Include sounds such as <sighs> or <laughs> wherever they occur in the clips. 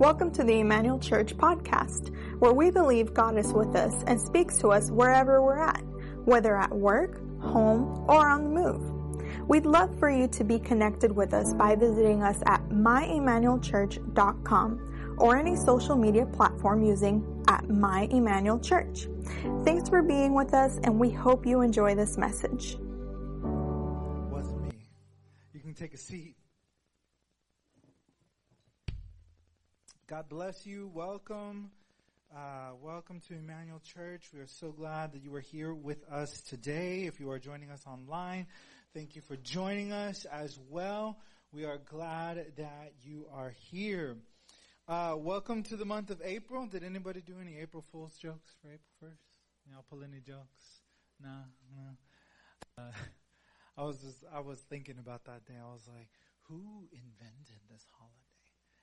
Welcome to the Emmanuel Church podcast, where we believe God is with us and speaks to us wherever we're at, whether at work, home, or on the move. We'd love for you to be connected with us by visiting us at myemmanuelchurch.com or any social media platform using at My Emmanuel Church. Thanks for being with us and we hope you enjoy this message. Wasn't me. You can take a seat. God bless you. Welcome. Uh, welcome to Emmanuel Church. We are so glad that you are here with us today. If you are joining us online, thank you for joining us as well. We are glad that you are here. Uh, welcome to the month of April. Did anybody do any April Fool's jokes for April 1st? Y'all pull any jokes? No, no. Uh, <laughs> I was just, I was thinking about that day. I was like, who invented this holiday?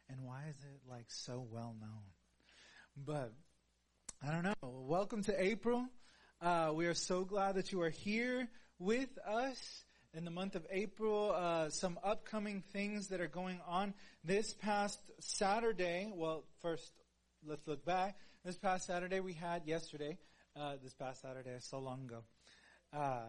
And why is it like so well known? But I don't know. Welcome to April. Uh, we are so glad that you are here with us in the month of April. Uh, some upcoming things that are going on this past Saturday. Well, first let's look back. This past Saturday we had yesterday. Uh, this past Saturday, so long ago. Uh,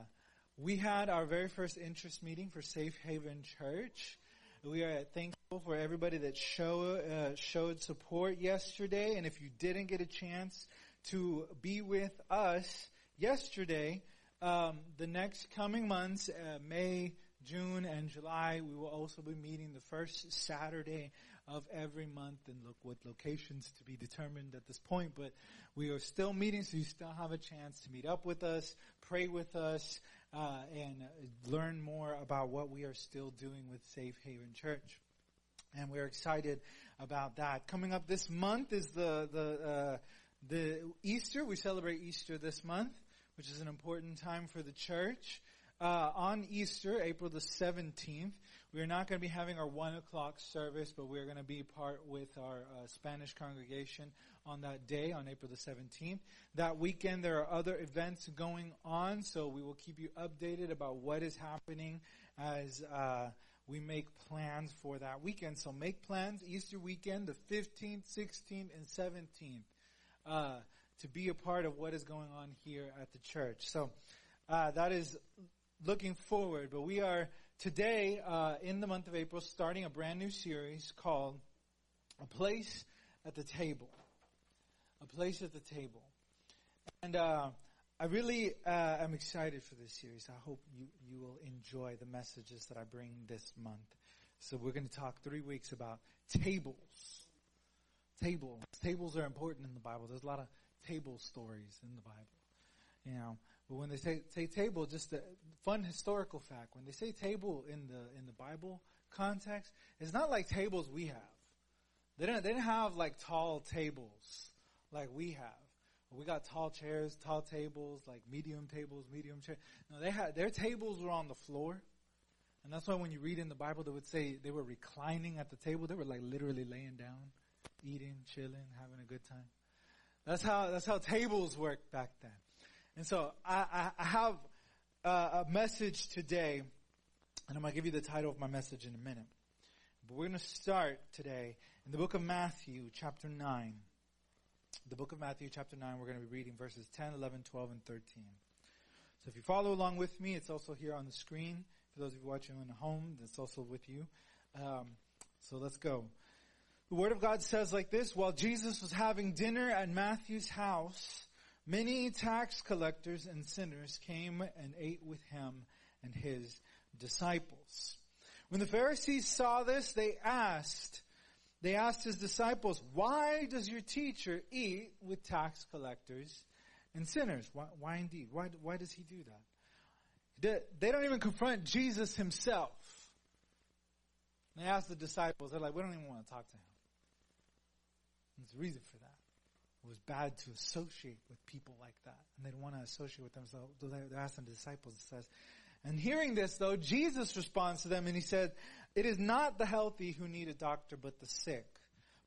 we had our very first interest meeting for Safe Haven Church. We are thankful for everybody that show, uh, showed support yesterday. And if you didn't get a chance to be with us yesterday, um, the next coming months, uh, May, June, and July, we will also be meeting the first Saturday of every month and look what locations to be determined at this point, but we are still meeting, so you still have a chance to meet up with us, pray with us, uh, and learn more about what we are still doing with Safe Haven Church. And we're excited about that. Coming up this month is the the uh, the Easter. We celebrate Easter this month, which is an important time for the church. Uh, on Easter, April the seventeenth, we are not going to be having our one o'clock service, but we're going to be part with our uh, Spanish congregation on that day, on April the 17th. That weekend, there are other events going on, so we will keep you updated about what is happening as uh, we make plans for that weekend. So make plans Easter weekend, the 15th, 16th, and 17th, uh, to be a part of what is going on here at the church. So uh, that is looking forward, but we are today uh, in the month of April starting a brand new series called A Place at the Table a place at the table. And uh, I really uh, am excited for this series. I hope you, you will enjoy the messages that I bring this month. So we're going to talk three weeks about tables. Tables. Tables are important in the Bible. There's a lot of table stories in the Bible. You know, but when they say, say table, just a fun historical fact. When they say table in the in the Bible context, it's not like tables we have. They didn't they didn't have like tall tables like we have. We got tall chairs, tall tables, like medium tables, medium chairs. No, they had their tables were on the floor, and that's why when you read in the Bible, they would say they were reclining at the table. They were like literally laying down, eating, chilling, having a good time. That's how that's how tables worked back then. And so I, I, have a message today, and I'm going to give you the title of my message in a minute. But we're going to start today in the book of Matthew, chapter 9 the book of Matthew, chapter 9. We're going to be reading verses 10, 11, 12, and 13. So if you follow along with me, it's also here on the screen. For those of you watching in at home, that's also with you. Um, so let's go. The Word of God says like this, while Jesus was having dinner at Matthew's house, many tax collectors and sinners came and ate with him and his disciples. When the Pharisees saw this, they asked, they asked his disciples, why does your teacher eat with tax collectors and sinners? Why, why indeed? Why, why does he do that? They, don't even confront Jesus himself. They ask the disciples, they're like, we don't even want to talk to him. There's a reason for. It was bad to associate with people like that. And they don't want to associate with them. So they're asking the disciples, it says, and hearing this though, Jesus responds to them and he said, it is not the healthy who need a doctor, but the sick.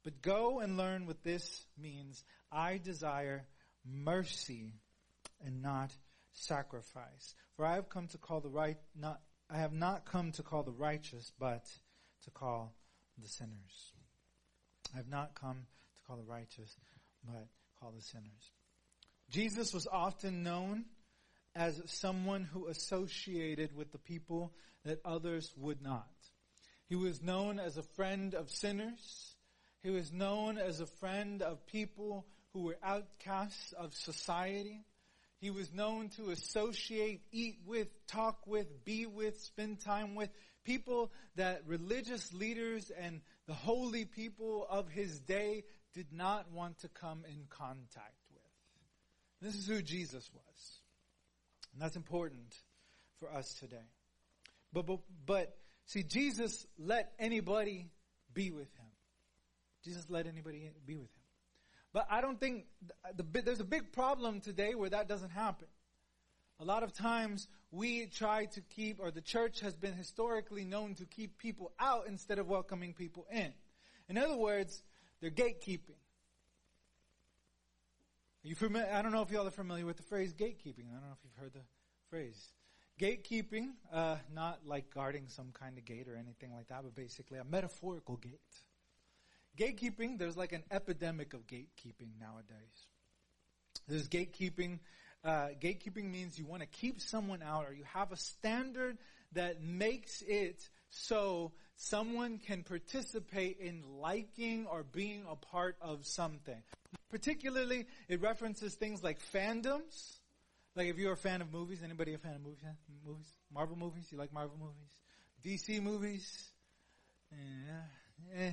But go and learn what this means. I desire mercy and not sacrifice. For I have come to call the right, not, I have not come to call the righteous, but to call the sinners. I have not come to call the righteous, but call the sinners. Jesus was often known as someone who associated with the people that others would not. He was known as a friend of sinners. He was known as a friend of people who were outcasts of society. He was known to associate, eat with, talk with, be with, spend time with people that religious leaders and the holy people of his day did not want to come in contact with. This is who Jesus was. And that's important for us today. But, but, but see, Jesus let anybody be with him. Jesus let anybody be with him. But I don't think the, the, there's a big problem today where that doesn't happen. A lot of times we try to keep, or the church has been historically known to keep people out instead of welcoming people in. In other words, they're gatekeeping. Are you familiar? I don't know if y'all are familiar with the phrase gatekeeping. I don't know if you've heard the phrase. Gatekeeping, uh, not like guarding some kind of gate or anything like that, but basically a metaphorical gate. Gatekeeping, there's like an epidemic of gatekeeping nowadays. There's gatekeeping. Uh, gatekeeping means you want to keep someone out or you have a standard that makes it so someone can participate in liking or being a part of something. Particularly, it references things like fandoms. Like if you're a fan of movies, anybody a fan of movies? Movies? Marvel movies? You like Marvel movies? DC movies? Yeah.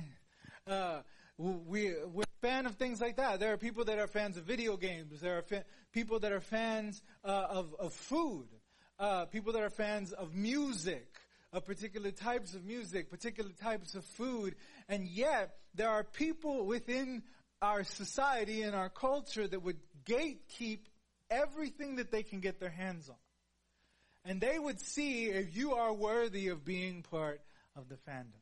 Uh, we, we're a fan of things like that. There are people that are fans of video games. There are fa- people that are fans uh, of, of food. Uh, people that are fans of music, of particular types of music, particular types of food. And yet, there are people within our society and our culture that would gatekeep everything that they can get their hands on. And they would see if you are worthy of being part of the fandom.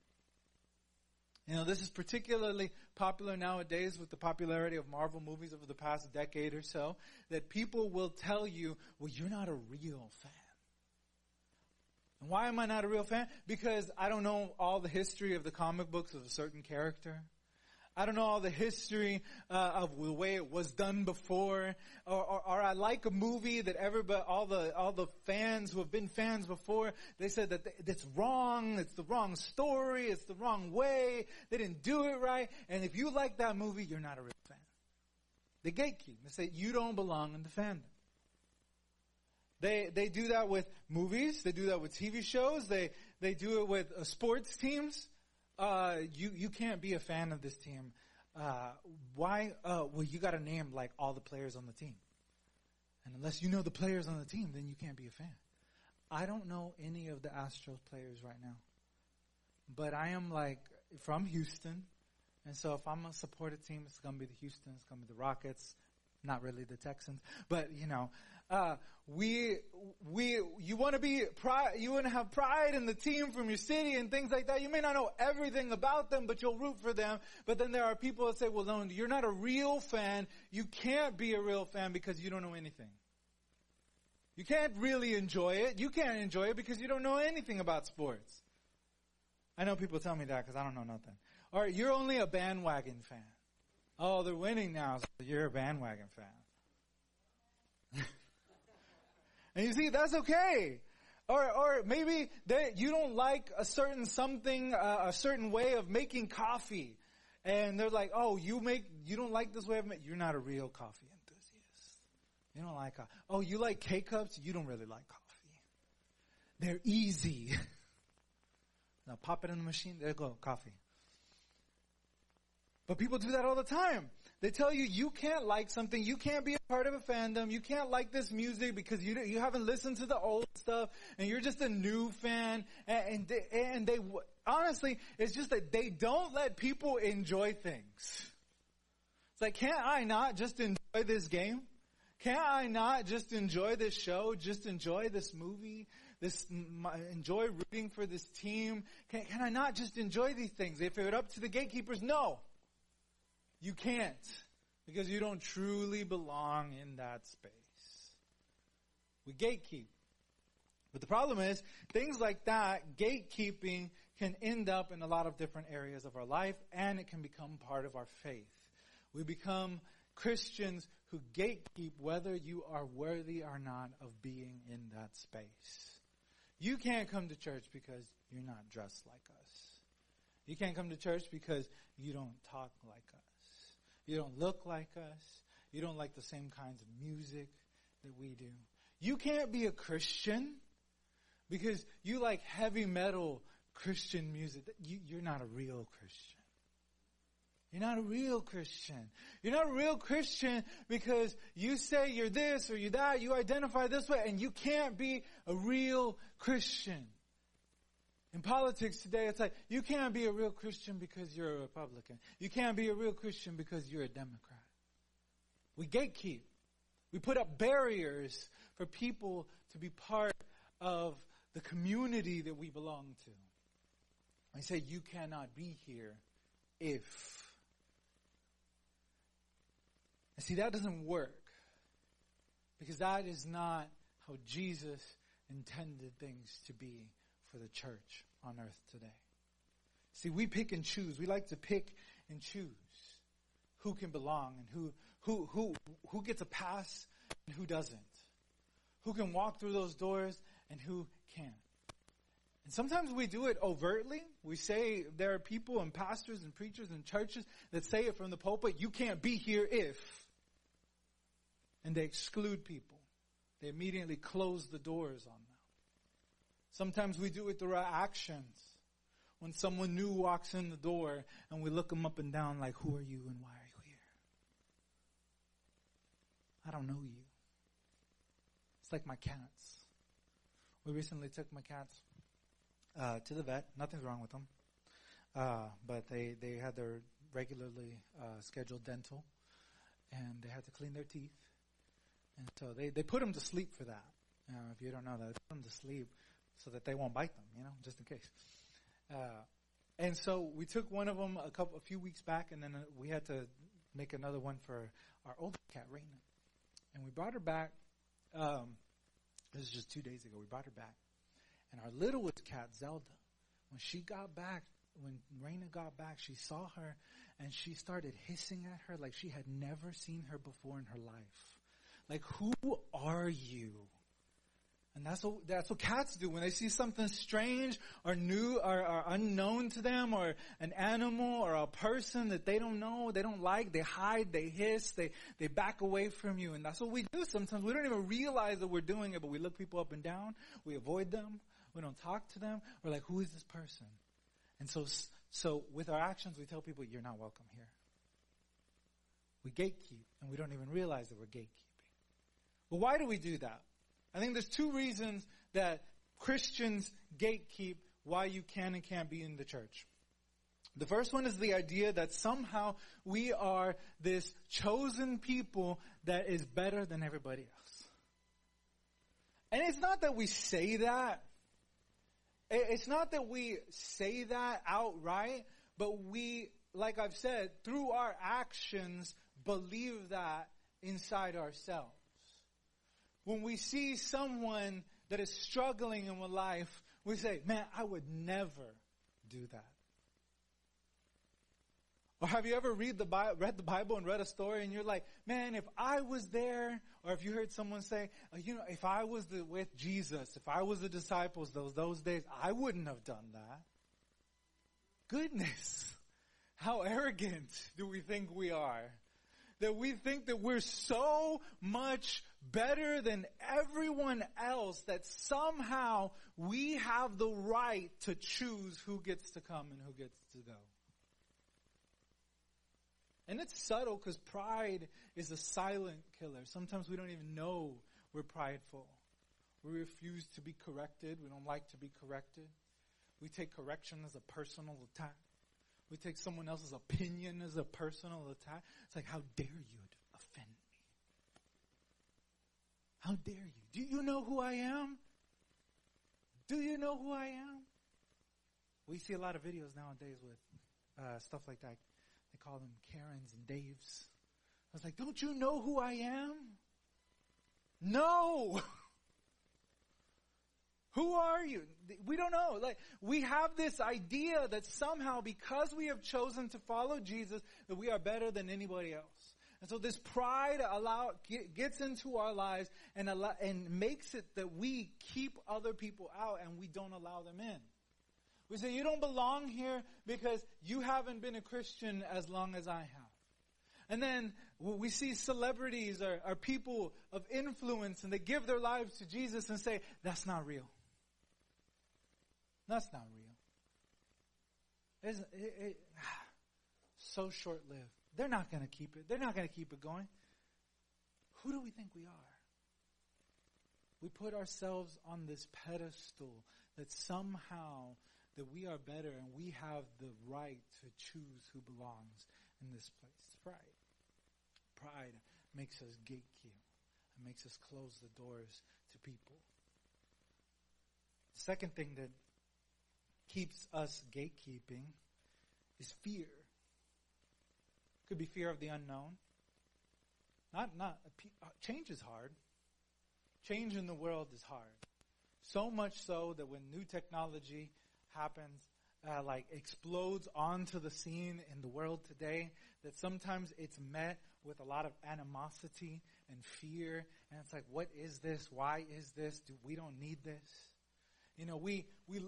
You know, this is particularly popular nowadays with the popularity of Marvel movies over the past decade or so, that people will tell you, well, you're not a real fan. Why am I not a real fan? Because I don't know all the history of the comic books of a certain character. I don't know all the history uh, of the way it was done before, or, or, or, I like a movie that everybody, all the all the fans who have been fans before, they said that it's wrong, it's the wrong story, it's the wrong way, they didn't do it right, and if you like that movie, you're not a real fan. They gatekeep. They say you don't belong in the fandom. They they do that with movies. They do that with TV shows. They they do it with uh, sports teams uh, you you can't be a fan of this team. Uh, why? Uh, well, you got to name like all the players on the team, and unless you know the players on the team, then you can't be a fan. I don't know any of the Astros players right now, but I am like from Houston, and so if I'm gonna support a team, it's gonna be the Houston, it's gonna be the Rockets, not really the Texans, but you know, uh, we, we, you want to be pride, you want to have pride in the team from your city and things like that. You may not know everything about them, but you'll root for them. But then there are people that say, well, no, you're not a real fan. You can't be a real fan because you don't know anything. You can't really enjoy it. You can't enjoy it because you don't know anything about sports. I know people tell me that because I don't know nothing. Or you're only a bandwagon fan. Oh, they're winning now, so you're a bandwagon fan. <laughs> And you see, that's okay. Or, or maybe that you don't like a certain something, uh, a certain way of making coffee. And they're like, oh, you make, you don't like this way of making, you're not a real coffee enthusiast. You don't like, coffee. oh, you like K-cups? You don't really like coffee. They're easy. <laughs> now pop it in the machine, there you go, coffee. But people do that all the time. They tell you you can't like something, you can't be a part of a fandom, you can't like this music because you you haven't listened to the old stuff, and you're just a new fan. And, and they, and they honestly, it's just that they don't let people enjoy things. It's like, can't I not just enjoy this game? Can't I not just enjoy this show? Just enjoy this movie? This enjoy rooting for this team? Can, can I not just enjoy these things? If it were up to the gatekeepers, no. You can't because you don't truly belong in that space. We gatekeep. But the problem is, things like that, gatekeeping can end up in a lot of different areas of our life and it can become part of our faith. We become Christians who gatekeep whether you are worthy or not of being in that space. You can't come to church because you're not dressed like us. You can't come to church because you don't talk like us. You don't look like us. You don't like the same kinds of music that we do. You can't be a Christian because you like heavy metal Christian music. You, you're not a real Christian. You're not a real Christian. You're not a real Christian because you say you're this or you're that, you identify this way, and you can't be a real Christian. In politics today, it's like, you can't be a real Christian because you're a Republican. You can't be a real Christian because you're a Democrat. We gatekeep. We put up barriers for people to be part of the community that we belong to. I say, you cannot be here if. And see, that doesn't work. Because that is not how Jesus intended things to be for the church on earth today. See, we pick and choose. We like to pick and choose who can belong and who, who, who, who gets a pass and who doesn't. Who can walk through those doors and who can't. And sometimes we do it overtly. We say there are people and pastors and preachers and churches that say it from the pulpit, you can't be here if. And they exclude people. They immediately close the doors on them. Sometimes we do it through our actions. When someone new walks in the door and we look them up and down like, who are you and why are you here? I don't know you. It's like my cats. We recently took my cats uh, to the vet. Nothing's wrong with them. Uh, but they, they had their regularly uh, scheduled dental and they had to clean their teeth. And so they, they put them to sleep for that. If you don't know that, they put them to sleep so that they won't bite them, you know, just in case. Uh, and so we took one of them a couple, a few weeks back, and then uh, we had to make another one for our older cat, Raina. And we brought her back. Um, this is just two days ago. We brought her back, and our littlest cat, Zelda, when she got back, when Raina got back, she saw her, and she started hissing at her like she had never seen her before in her life. Like, who are you? And that's what, that's what cats do. When they see something strange or new or, or, unknown to them or an animal or a person that they don't know, they don't like, they hide, they hiss, they, they back away from you. And that's what we do sometimes. We don't even realize that we're doing it, but we look people up and down. We avoid them. We don't talk to them. We're like, who is this person? And so, so with our actions, we tell people, you're not welcome here. We gatekeep and we don't even realize that we're gatekeeping. Well, why do we do that? I think there's two reasons that Christians gatekeep why you can and can't be in the church. The first one is the idea that somehow we are this chosen people that is better than everybody else. And it's not that we say that. It's not that we say that outright, but we, like I've said, through our actions, believe that inside ourselves when we see someone that is struggling in life, we say, man, I would never do that. Or have you ever read the Bible, read the Bible and read a story and you're like, man, if I was there, or if you heard someone say, oh, you know, if I was the, with Jesus, if I was the disciples those, those days, I wouldn't have done that. Goodness. <laughs> How arrogant do we think we are? That we think that we're so much better than everyone else that somehow we have the right to choose who gets to come and who gets to go. And it's subtle because pride is a silent killer. Sometimes we don't even know we're prideful. We refuse to be corrected. We don't like to be corrected. We take correction as a personal attack. We take someone else's opinion as a personal attack. It's like, how dare you How dare you? Do you know who I am? Do you know who I am? We see a lot of videos nowadays with uh, stuff like that. They call them Karens and Daves. I was like, don't you know who I am? No! <laughs> Who are you? We don't know. Like, we have this idea that somehow because we have chosen to follow Jesus, that we are better than anybody else. And so this pride allow, gets into our lives and allow, and makes it that we keep other people out and we don't allow them in. We say, you don't belong here because you haven't been a Christian as long as I have. And then we see celebrities or, people of influence and they give their lives to Jesus and say, that's not real. That's not real. It, it, <sighs> so short lived. They're not going to keep it. They're not going to keep it going. Who do we think we are? We put ourselves on this pedestal that somehow that we are better and we have the right to choose who belongs in this place. Pride. Pride makes us gatekeep. It makes us close the doors to people. Second thing that keeps us gatekeeping is fear. Could be fear of the unknown. Not, not, uh, change is hard. Change in the world is hard. So much so that when new technology happens, uh, like explodes onto the scene in the world today, that sometimes it's met with a lot of animosity and fear. And it's like, what is this? Why is this? Do, we don't need this. You know, we, we,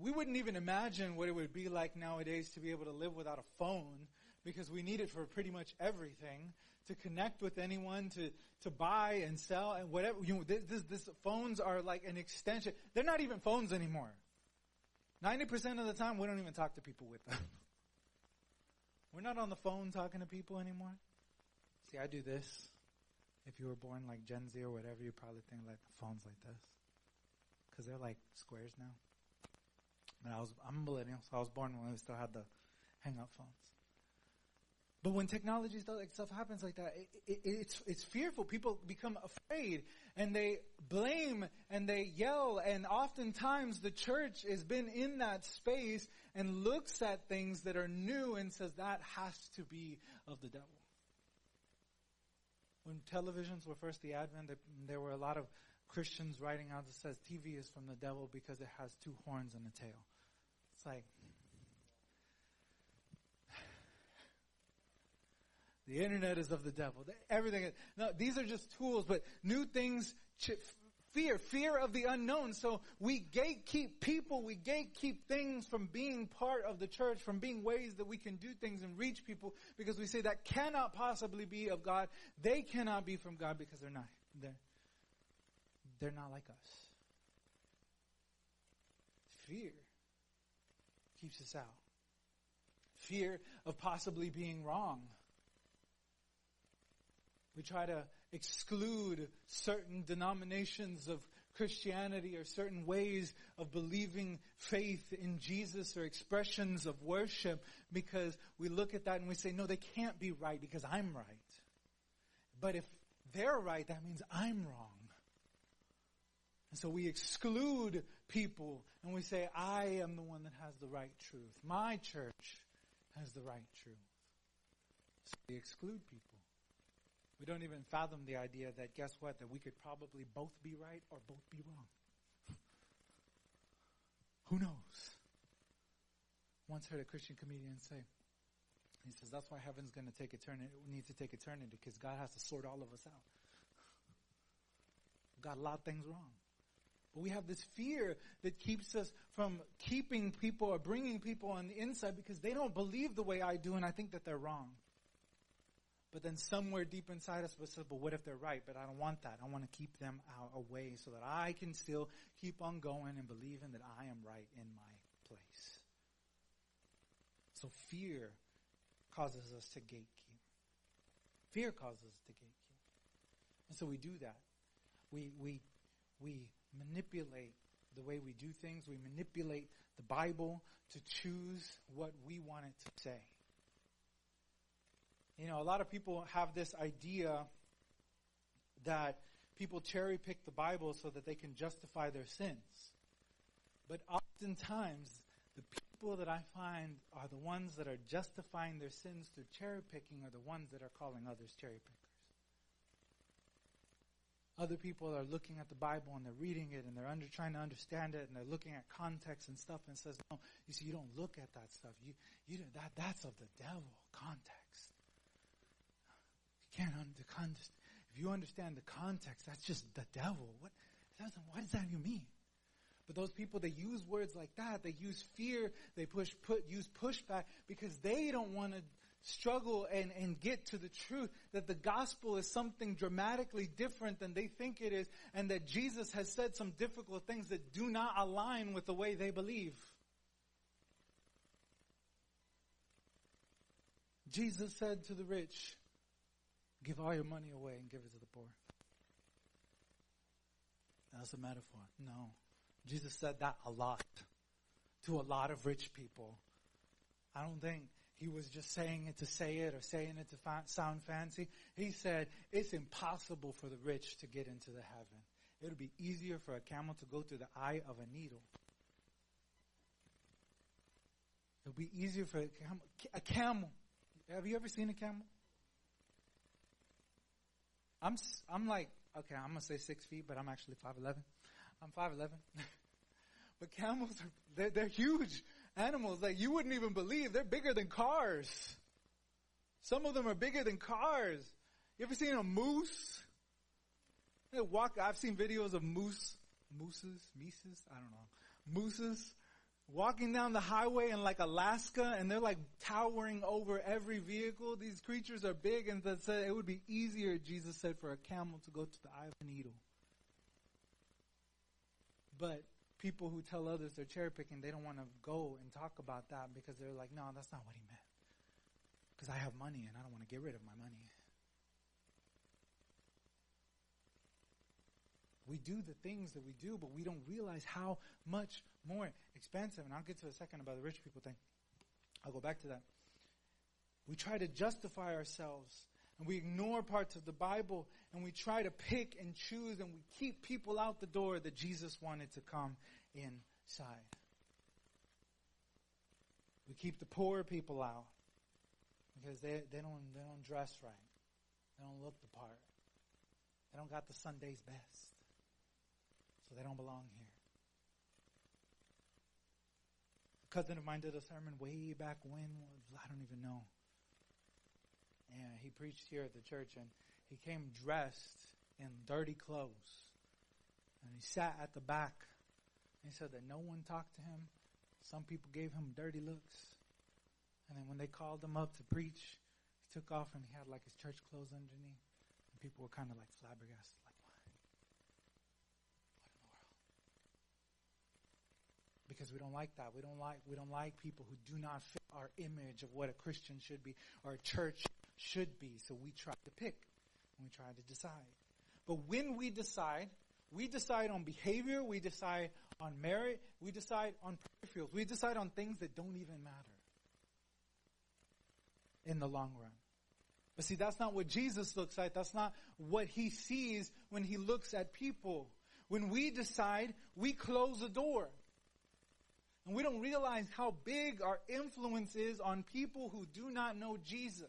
we wouldn't even imagine what it would be like nowadays to be able to live without a phone because we need it for pretty much everything to connect with anyone, to, to buy and sell and whatever. You know, this, this, this phones are like an extension. They're not even phones anymore. 90% of the time, we don't even talk to people with them. <laughs> We're not on the phone talking to people anymore. See, I do this. If you were born like Gen Z or whatever, you probably think like phone's like this because they're like squares now. But I was, I'm a millennial, so I was born when we still had the hang-up phones. But when technology stuff, like stuff happens like that, it, it, it's it's fearful. People become afraid and they blame and they yell. And oftentimes the church has been in that space and looks at things that are new and says that has to be of the devil. When televisions were first the advent, there were a lot of Christians writing out that says TV is from the devil because it has two horns and a tail. It's like, the internet is of the devil. Everything is, no, these are just tools, but new things, fear, fear of the unknown. So we gatekeep people, we gatekeep things from being part of the church, from being ways that we can do things and reach people because we say that cannot possibly be of God. They cannot be from God because they're not. They're, they're not like us. Fear keeps us out. Fear of possibly being wrong. We try to exclude certain denominations of Christianity or certain ways of believing faith in Jesus or expressions of worship because we look at that and we say, no, they can't be right because I'm right. But if they're right, that means I'm wrong. And so we exclude people and we say, I am the one that has the right truth. My church has the right truth. So we exclude people. We don't even fathom the idea that guess what? That we could probably both be right or both be wrong. Who knows? Once heard a Christian comedian say, he says, that's why heaven's going to take eternity, needs to take eternity because God has to sort all of us out. Got a lot of things wrong. But we have this fear that keeps us from keeping people or bringing people on the inside because they don't believe the way I do and I think that they're wrong. But then somewhere deep inside us, we say, but what if they're right? But I don't want that. I want to keep them out away so that I can still keep on going and believing that I am right in my place. So fear causes us to gatekeep. Fear causes us to gatekeep. And so we do that. We, we, we manipulate the way we do things. We manipulate the Bible to choose what we want it to say. You know, a lot of people have this idea that people cherry pick the Bible so that they can justify their sins. But oftentimes, the people that I find are the ones that are justifying their sins through cherry picking are the ones that are calling others cherry pickers. Other people are looking at the Bible and they're reading it and they're under, trying to understand it and they're looking at context and stuff and says, no, you see, you don't look at that stuff. You, you that, that's of the devil, context. Can't understand. If you understand the context, that's just the devil. What, what does that even mean? But those people, they use words like that. They use fear. They push, put, use pushback because they don't want to struggle and, and get to the truth that the gospel is something dramatically different than they think it is and that Jesus has said some difficult things that do not align with the way they believe. Jesus said to the rich, give all your money away and give it to the poor. That's a metaphor. No. Jesus said that a lot to a lot of rich people. I don't think he was just saying it to say it or saying it to fa- sound fancy. He said it's impossible for the rich to get into the heaven. It'll be easier for a camel to go through the eye of a needle. It'll be easier for a camel. A camel. Have you ever seen a camel? I'm I'm like okay. I'm gonna say six feet, but I'm actually five eleven. I'm five eleven. <laughs> but camels are they're, they're huge animals that you wouldn't even believe. They're bigger than cars. Some of them are bigger than cars. You ever seen a moose? They walk. I've seen videos of moose, mooses, mises. I don't know, mooses walking down the highway in like Alaska, and they're like towering over every vehicle. These creatures are big, and that said it would be easier. Jesus said for a camel to go to the eye of a needle. But people who tell others they're cherry picking, they don't want to go and talk about that because they're like, no, that's not what he meant. Because I have money and I don't want to get rid of my money. We do the things that we do, but we don't realize how much more expensive. And I'll get to a second about the rich people thing. I'll go back to that. We try to justify ourselves and we ignore parts of the Bible and we try to pick and choose and we keep people out the door that Jesus wanted to come inside. We keep the poor people out because they, they don't they don't dress right. They don't look the part. They don't got the Sunday's best. So they don't belong here. A cousin of mine did a sermon way back when I don't even know and he preached here at the church and he came dressed in dirty clothes. And he sat at the back. He said that no one talked to him. Some people gave him dirty looks. And then when they called him up to preach, he took off and he had like his church clothes underneath. And people were kind of like flabbergasted, like, what? What in the world? Because we don't like that. We don't like we don't like people who do not fit our image of what a Christian should be or a church should be. So we try to pick we try to decide. But when we decide, we decide on behavior, we decide on merit, we decide on peripherals, we decide on things that don't even matter in the long run. But see, that's not what Jesus looks like. That's not what he sees when he looks at people. When we decide, we close the door. And we don't realize how big our influence is on people who do not know Jesus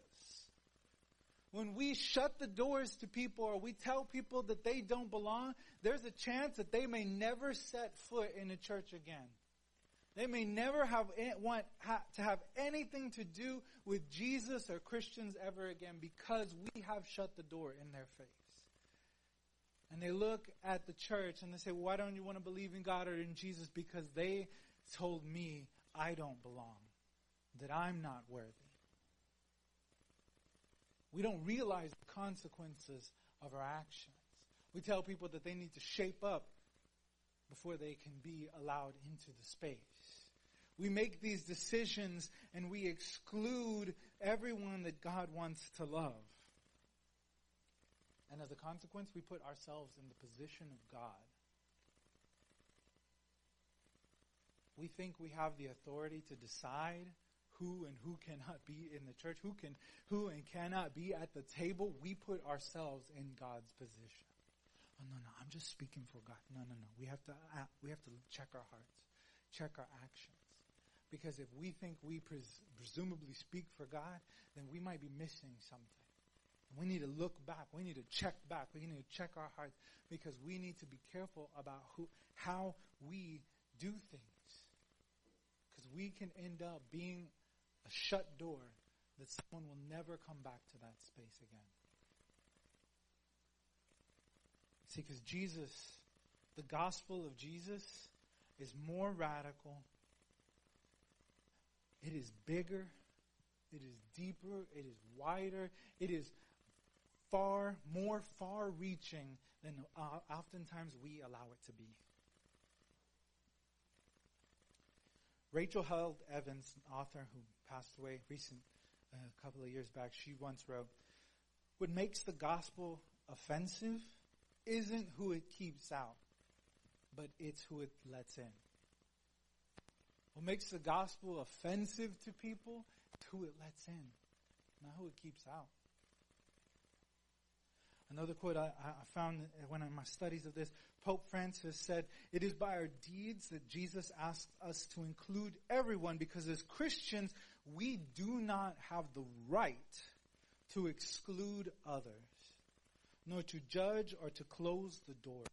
when we shut the doors to people or we tell people that they don't belong, there's a chance that they may never set foot in a church again. They may never have want to have anything to do with Jesus or Christians ever again because we have shut the door in their face. And they look at the church and they say, "Why don't you want to believe in God or in Jesus?" Because they told me I don't belong, that I'm not worthy. We don't realize the consequences of our actions. We tell people that they need to shape up before they can be allowed into the space. We make these decisions and we exclude everyone that God wants to love. And as a consequence, we put ourselves in the position of God. We think we have the authority to decide who and who cannot be in the church, who can, who and cannot be at the table, we put ourselves in God's position. Oh no, no, I'm just speaking for God. No, no, no. We have to, uh, we have to check our hearts, check our actions. Because if we think we pres- presumably speak for God, then we might be missing something. We need to look back. We need to check back. We need to check our hearts because we need to be careful about who, how we do things. We can end up being a shut door that someone will never come back to that space again. See, because Jesus, the gospel of Jesus is more radical. It is bigger. It is deeper. It is wider. It is far more far reaching than uh, oftentimes we allow it to be. Rachel Held Evans, an author who passed away recent uh, a couple of years back, she once wrote, "What makes the gospel offensive isn't who it keeps out, but it's who it lets in. What makes the gospel offensive to people who it lets in, not who it keeps out." Another quote I, I found when in my studies of this, Pope Francis said, It is by our deeds that Jesus asks us to include everyone because as Christians, we do not have the right to exclude others, nor to judge or to close the doors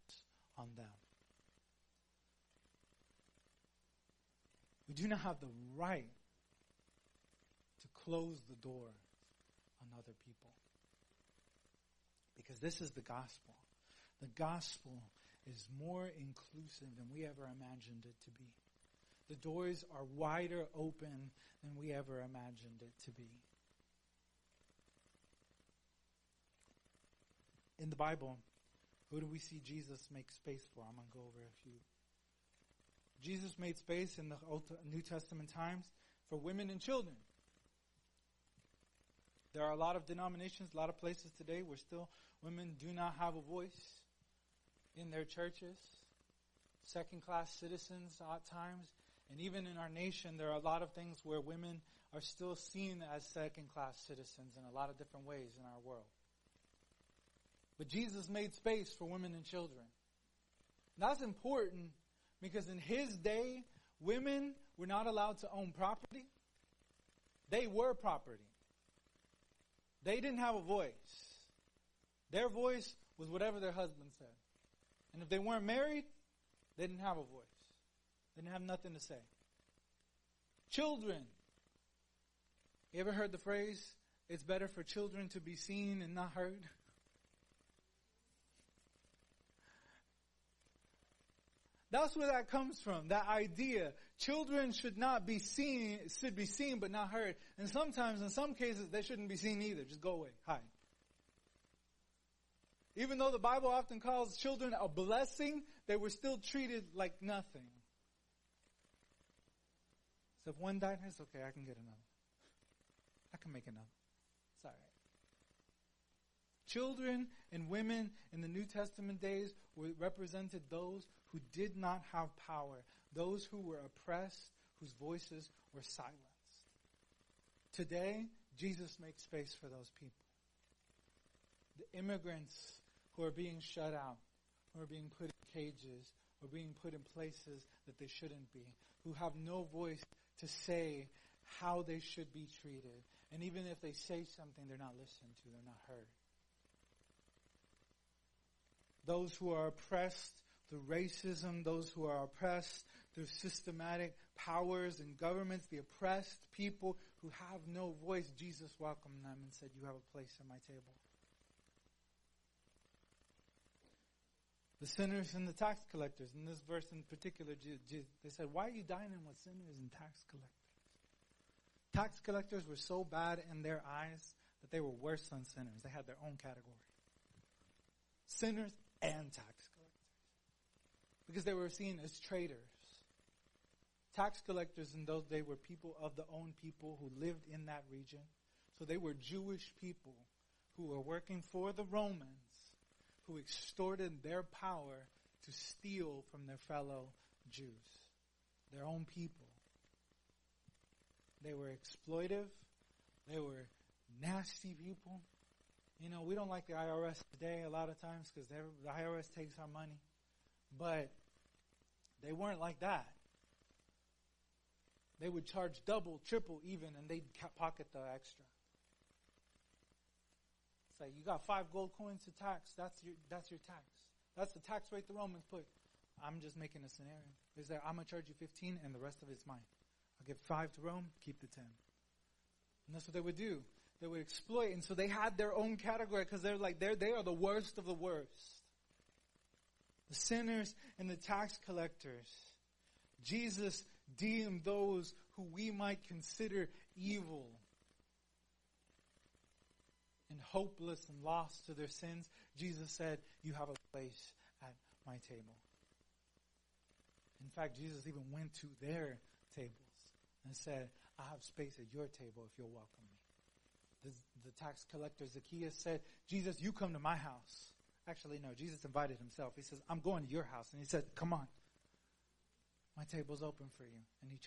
on them. We do not have the right to close the door on other people. Because this is the gospel. The gospel is more inclusive than we ever imagined it to be. The doors are wider open than we ever imagined it to be. In the Bible, who do we see Jesus make space for? I'm going to go over a few. Jesus made space in the Old, New Testament times for women and children. There are a lot of denominations, a lot of places today where still women do not have a voice in their churches, second class citizens at times. And even in our nation, there are a lot of things where women are still seen as second class citizens in a lot of different ways in our world. But Jesus made space for women and children. And That's important because in his day, women were not allowed to own property. They were property. They didn't have a voice. Their voice was whatever their husband said. And if they weren't married, they didn't have a voice. They didn't have nothing to say. Children. You ever heard the phrase, it's better for children to be seen and not heard? <laughs> That's where that comes from. That idea. Children should not be seen, should be seen but not heard. And sometimes, in some cases, they shouldn't be seen either. Just go away. Hide. Even though the Bible often calls children a blessing, they were still treated like nothing. So if one died, it's okay, I can get another. I can make another. It's all right. Children and women in the New Testament days were represented those who did not have power, those who were oppressed, whose voices were silenced. Today, Jesus makes space for those people. The immigrants who are being shut out, who are being put in cages, or being put in places that they shouldn't be, who have no voice to say how they should be treated. And even if they say something, they're not listened to, they're not heard. Those who are oppressed through racism, those who are oppressed through systematic powers and governments, the oppressed people who have no voice, Jesus welcomed them and said, You have a place at my table. The sinners and the tax collectors. In this verse in particular, they said, Why are you dining with sinners and tax collectors? Tax collectors were so bad in their eyes that they were worse than sinners. They had their own category. Sinners and tax collectors. Because they were seen as traitors. Tax collectors in those days were people of the own people who lived in that region. So they were Jewish people who were working for the Romans who extorted their power to steal from their fellow Jews, their own people. They were exploitive. They were nasty people. You know, we don't like the IRS today a lot of times because the IRS takes our money. But they weren't like that. They would charge double, triple even, and they'd pocket the extra. It's like you got five gold coins to tax. That's your that's your tax. That's the tax rate the Romans put. I'm just making a scenario. Is that I'm gonna charge you 15 and the rest of it's mine. I'll give five to Rome, keep the 10. And that's what they would do. They would exploit, and so they had their own category because they're like they're they are the worst of the worst. The sinners and the tax collectors. Jesus deemed those who we might consider evil and hopeless and lost to their sins. Jesus said, You have a place at my table. In fact, Jesus even went to their tables and said, I have space at your table if you'll welcome me. The, the tax collector Zacchaeus said, Jesus, you come to my house. Actually, no, Jesus invited himself. He says, I'm going to your house. And he said, Come on. My table's open for you. And he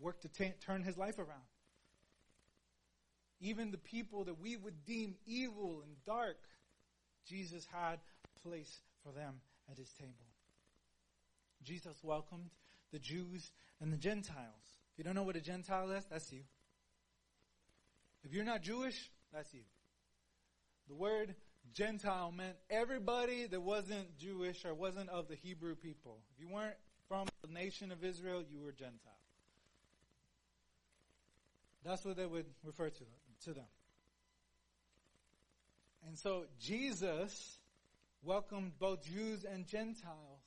worked to t- turn his life around. Even the people that we would deem evil and dark, Jesus had place for them at his table. Jesus welcomed the Jews and the Gentiles. If you don't know what a Gentile is, that's you. If you're not Jewish, that's you. The word Gentile meant everybody that wasn't Jewish or wasn't of the Hebrew people. If you weren't from the nation of Israel, you were Gentile. That's what they would refer to, to them. And so Jesus welcomed both Jews and Gentiles.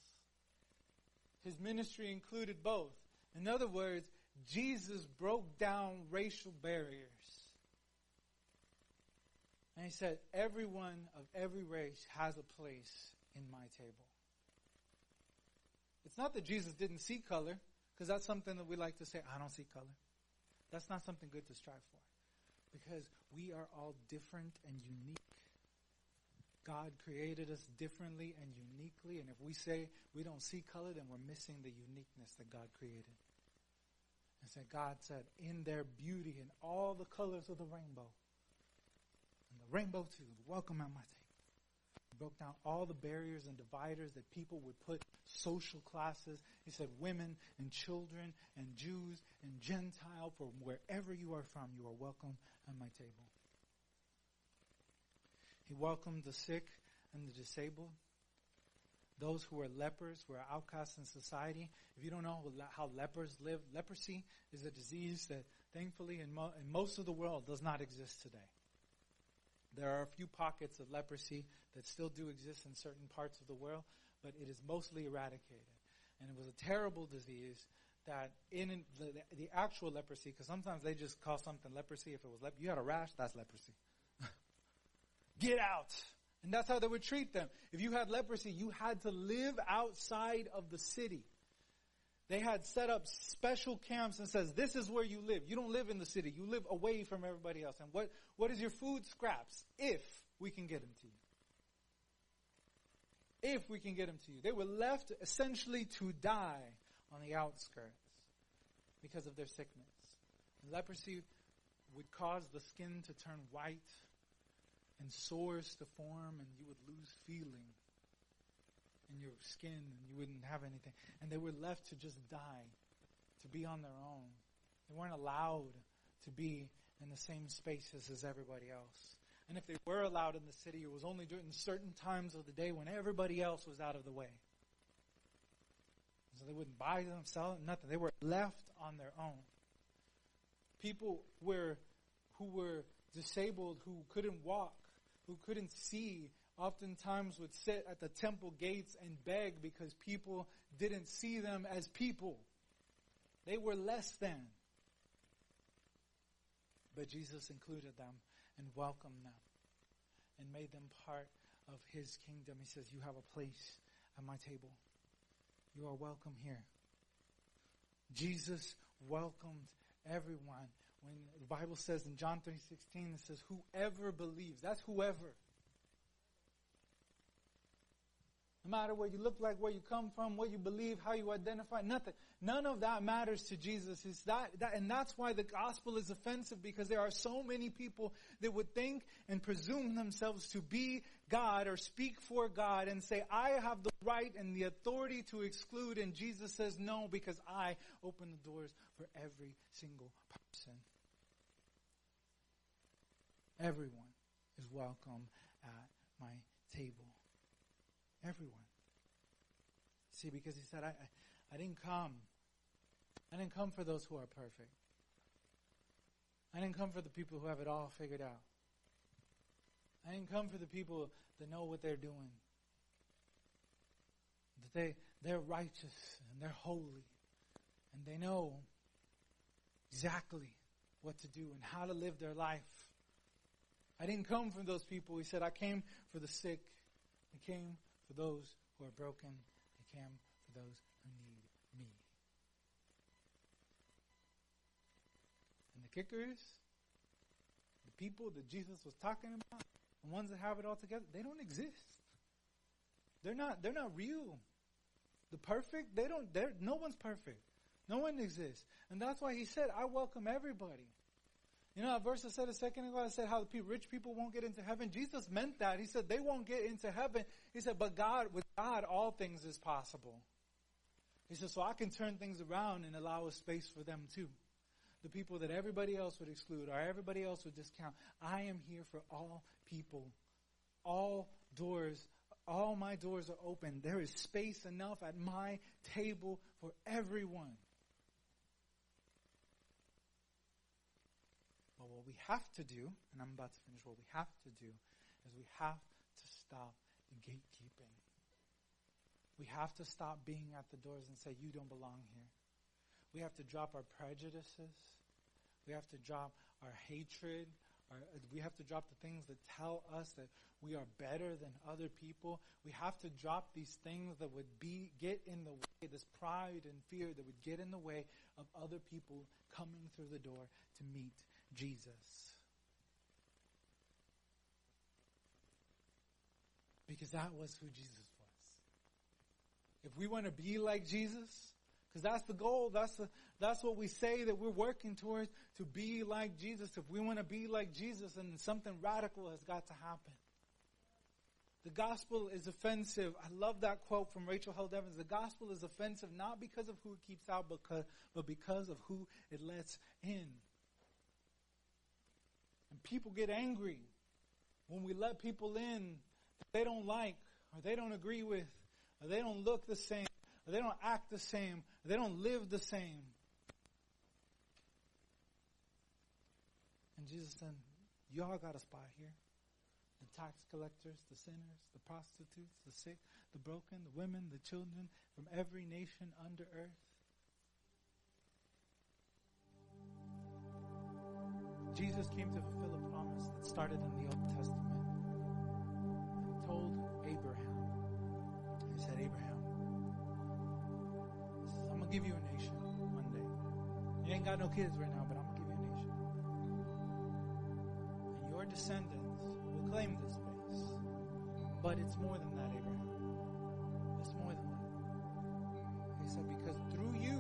His ministry included both. In other words, Jesus broke down racial barriers. And he said, Everyone of every race has a place in my table. It's not that Jesus didn't see color, because that's something that we like to say, I don't see color. That's not something good to strive for. Because we are all different and unique. God created us differently and uniquely, and if we say we don't see color, then we're missing the uniqueness that God created. And so God said, in their beauty and all the colors of the rainbow, rainbow too, welcome at my table. He broke down all the barriers and dividers that people would put social classes. He said, women and children and Jews and Gentile, from wherever you are from, you are welcome at my table. He welcomed the sick and the disabled, those who were lepers, who are outcasts in society. If you don't know how lepers live, leprosy is a disease that thankfully in, mo- in most of the world does not exist today. There are a few pockets of leprosy that still do exist in certain parts of the world, but it is mostly eradicated. And it was a terrible disease that in the, the actual leprosy, because sometimes they just call something leprosy. If it was lep- you had a rash, that's leprosy. <laughs> Get out. And that's how they would treat them. If you had leprosy, you had to live outside of the city. They had set up special camps and says, this is where you live. You don't live in the city. You live away from everybody else. And what, what is your food scraps? If we can get them to you. If we can get them to you. They were left essentially to die on the outskirts because of their sickness. Leprosy would cause the skin to turn white and sores to form and you would lose feeling in your skin and you wouldn't have anything. And they were left to just die, to be on their own. They weren't allowed to be in the same spaces as everybody else. And if they were allowed in the city, it was only during certain times of the day when everybody else was out of the way. So they wouldn't buy themselves nothing. They were left on their own. People were who were disabled, who couldn't walk, who couldn't see, oftentimes would sit at the temple gates and beg because people didn't see them as people. They were less than. But Jesus included them and welcomed them and made them part of his kingdom. He says, You have a place at my table. You are welcome here. Jesus welcomed everyone. When the Bible says in John 3:16 it says whoever believes, that's whoever. No matter what you look like, where you come from, what you believe, how you identify, nothing. None of that matters to Jesus. It's that, that, and that's why the gospel is offensive because there are so many people that would think and presume themselves to be God or speak for God and say, I have the right and the authority to exclude. And Jesus says, no, because I open the doors for every single person. Everyone. is welcome at my table. Everyone. See, because he said, I, I, I didn't come. I didn't come for those who are perfect. I didn't come for the people who have it all figured out. I didn't come for the people that know what they're doing. That they, they're righteous and they're holy and they know exactly what to do and how to live their life. I didn't come for those people. He said, I came for the sick. I came for those who are broken. I came for those who need me. And the kicker is, the people that Jesus was talking about, the ones that have it all together, they don't exist. They're not, they're not real. The perfect, they don't, they're, no one's perfect. No one exists. And that's why he said, I welcome everybody. You know, that verse I said a second ago, I said how the rich people won't get into heaven. Jesus meant that. He said they won't get into heaven. He said, but God, with God, all things is possible. He said, so I can turn things around and allow a space for them too. The people that everybody else would exclude or everybody else would discount. I am here for all people. All doors, all my doors are open. There is space enough at my table for everyone. What we have to do, and I'm about to finish, what we have to do is we have to stop the gatekeeping. We have to stop being at the doors and say, you don't belong here. We have to drop our prejudices. We have to drop our hatred. Our, we have to drop the things that tell us that we are better than other people. We have to drop these things that would be, get in the way, this pride and fear that would get in the way of other people coming through the door to meet Jesus. Because that was who Jesus was. If we want to be like Jesus, because that's the goal, that's the, that's what we say that we're working towards, to be like Jesus. If we want to be like Jesus, then something radical has got to happen. The gospel is offensive. I love that quote from Rachel Held Evans. The gospel is offensive not because of who it keeps out, but because of who it lets in. And people get angry when we let people in that they don't like, or they don't agree with, or they don't look the same, or they don't act the same, or they don't live the same. And Jesus said, You all got a spot here. The tax collectors, the sinners, the prostitutes, the sick, the broken, the women, the children from every nation under earth. Jesus came to fulfill a promise that started in the Old Testament. He told Abraham, he said, Abraham, I'm going to give you a nation one day. You ain't got no kids right now, but I'm going to give you a nation. And your descendants will claim this place. But it's more than that, Abraham. It's more than that. He said, because through you,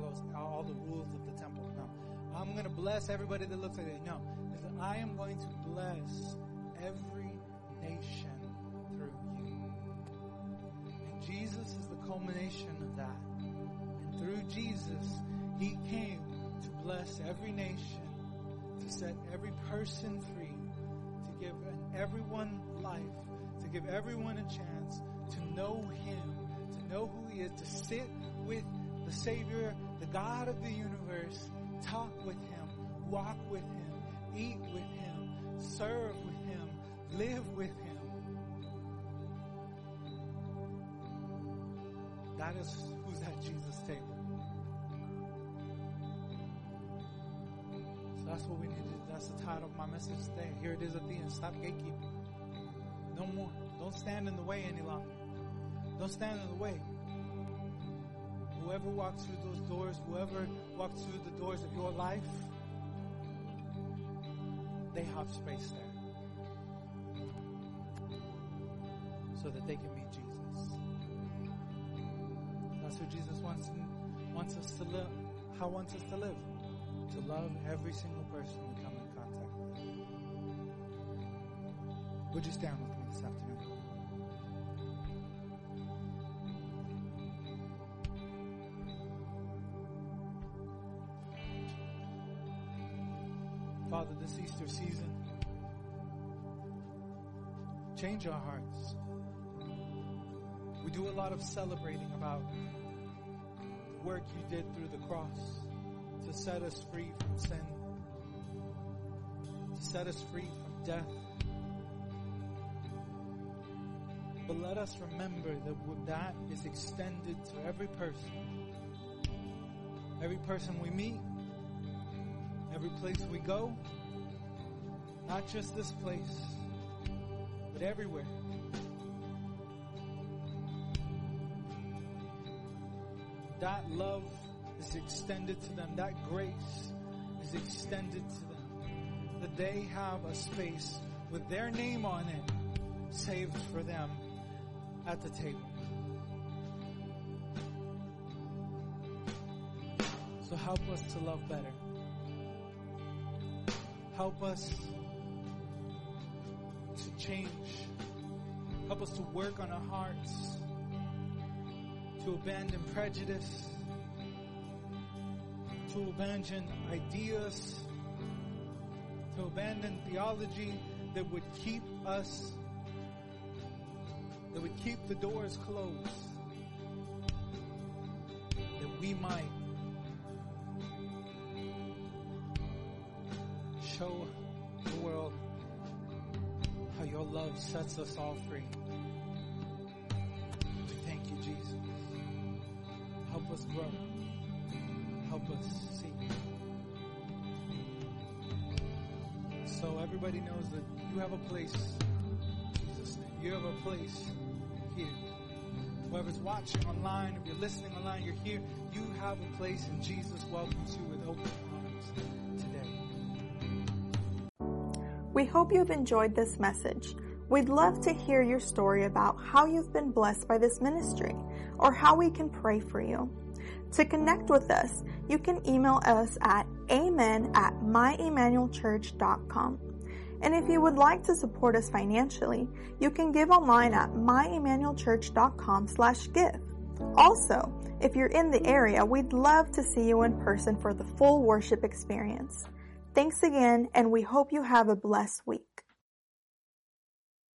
follows all the rules of the temple. No. I'm going to bless everybody that looks like it. No. I am going to bless every nation through you. And Jesus is the culmination of that. And through Jesus, He came to bless every nation, to set every person free, to give everyone life, to give everyone a chance to know Him, to know who He is, to sit with the Savior, the God of the universe, talk with Him, walk with Him, eat with Him, serve with Him, live with Him. That is who's at Jesus' table. So that's what we need to do. That's the title of my message today. Here it is at the end. Stop gatekeeping. No more. Don't stand in the way any longer. Don't stand in the way. Whoever walks through those doors, whoever walks through the doors of your life, they have space there. So that they can meet Jesus. That's who Jesus wants, wants us to live. How wants us to live? To love every single person we come in contact with. Would you stand with me this afternoon? Father, this Easter season, change our hearts. We do a lot of celebrating about the work you did through the cross to set us free from sin, to set us free from death. But let us remember that that is extended to every person. Every person we meet, every place we go, not just this place, but everywhere. That love is extended to them. That grace is extended to them. That they have a space with their name on it saved for them at the table. So help us to love better. Help us to change. Help us to work on our hearts, to abandon prejudice, to abandon ideas, to abandon theology that would keep us, that would keep the doors closed, that we might show the world how your love sets us all free. We thank you, Jesus. Help us grow. Help us see. So everybody knows that you have a place. Jesus' You have a place here. Whoever's watching online, if you're listening online, you're here. You have a place, and Jesus welcomes you with open arms We hope you've enjoyed this message. We'd love to hear your story about how you've been blessed by this ministry or how we can pray for you. To connect with us, you can email us at amen at myemmanuelchurch.com. And if you would like to support us financially, you can give online at myemmanuelchurch.com slash give. Also, if you're in the area, we'd love to see you in person for the full worship experience. Thanks again, and we hope you have a blessed week.